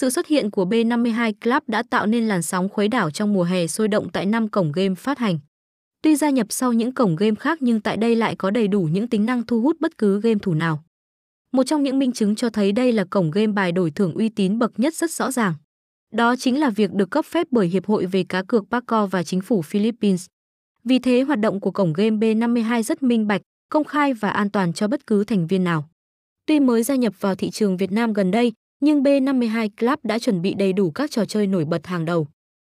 Sự xuất hiện của B52 Club đã tạo nên làn sóng khuấy đảo trong mùa hè sôi động tại năm cổng game phát hành. Tuy gia nhập sau những cổng game khác nhưng tại đây lại có đầy đủ những tính năng thu hút bất cứ game thủ nào. Một trong những minh chứng cho thấy đây là cổng game bài đổi thưởng uy tín bậc nhất rất rõ ràng. Đó chính là việc được cấp phép bởi Hiệp hội về cá cược Paco và chính phủ Philippines. Vì thế hoạt động của cổng game B52 rất minh bạch, công khai và an toàn cho bất cứ thành viên nào. Tuy mới gia nhập vào thị trường Việt Nam gần đây, nhưng B52 Club đã chuẩn bị đầy đủ các trò chơi nổi bật hàng đầu.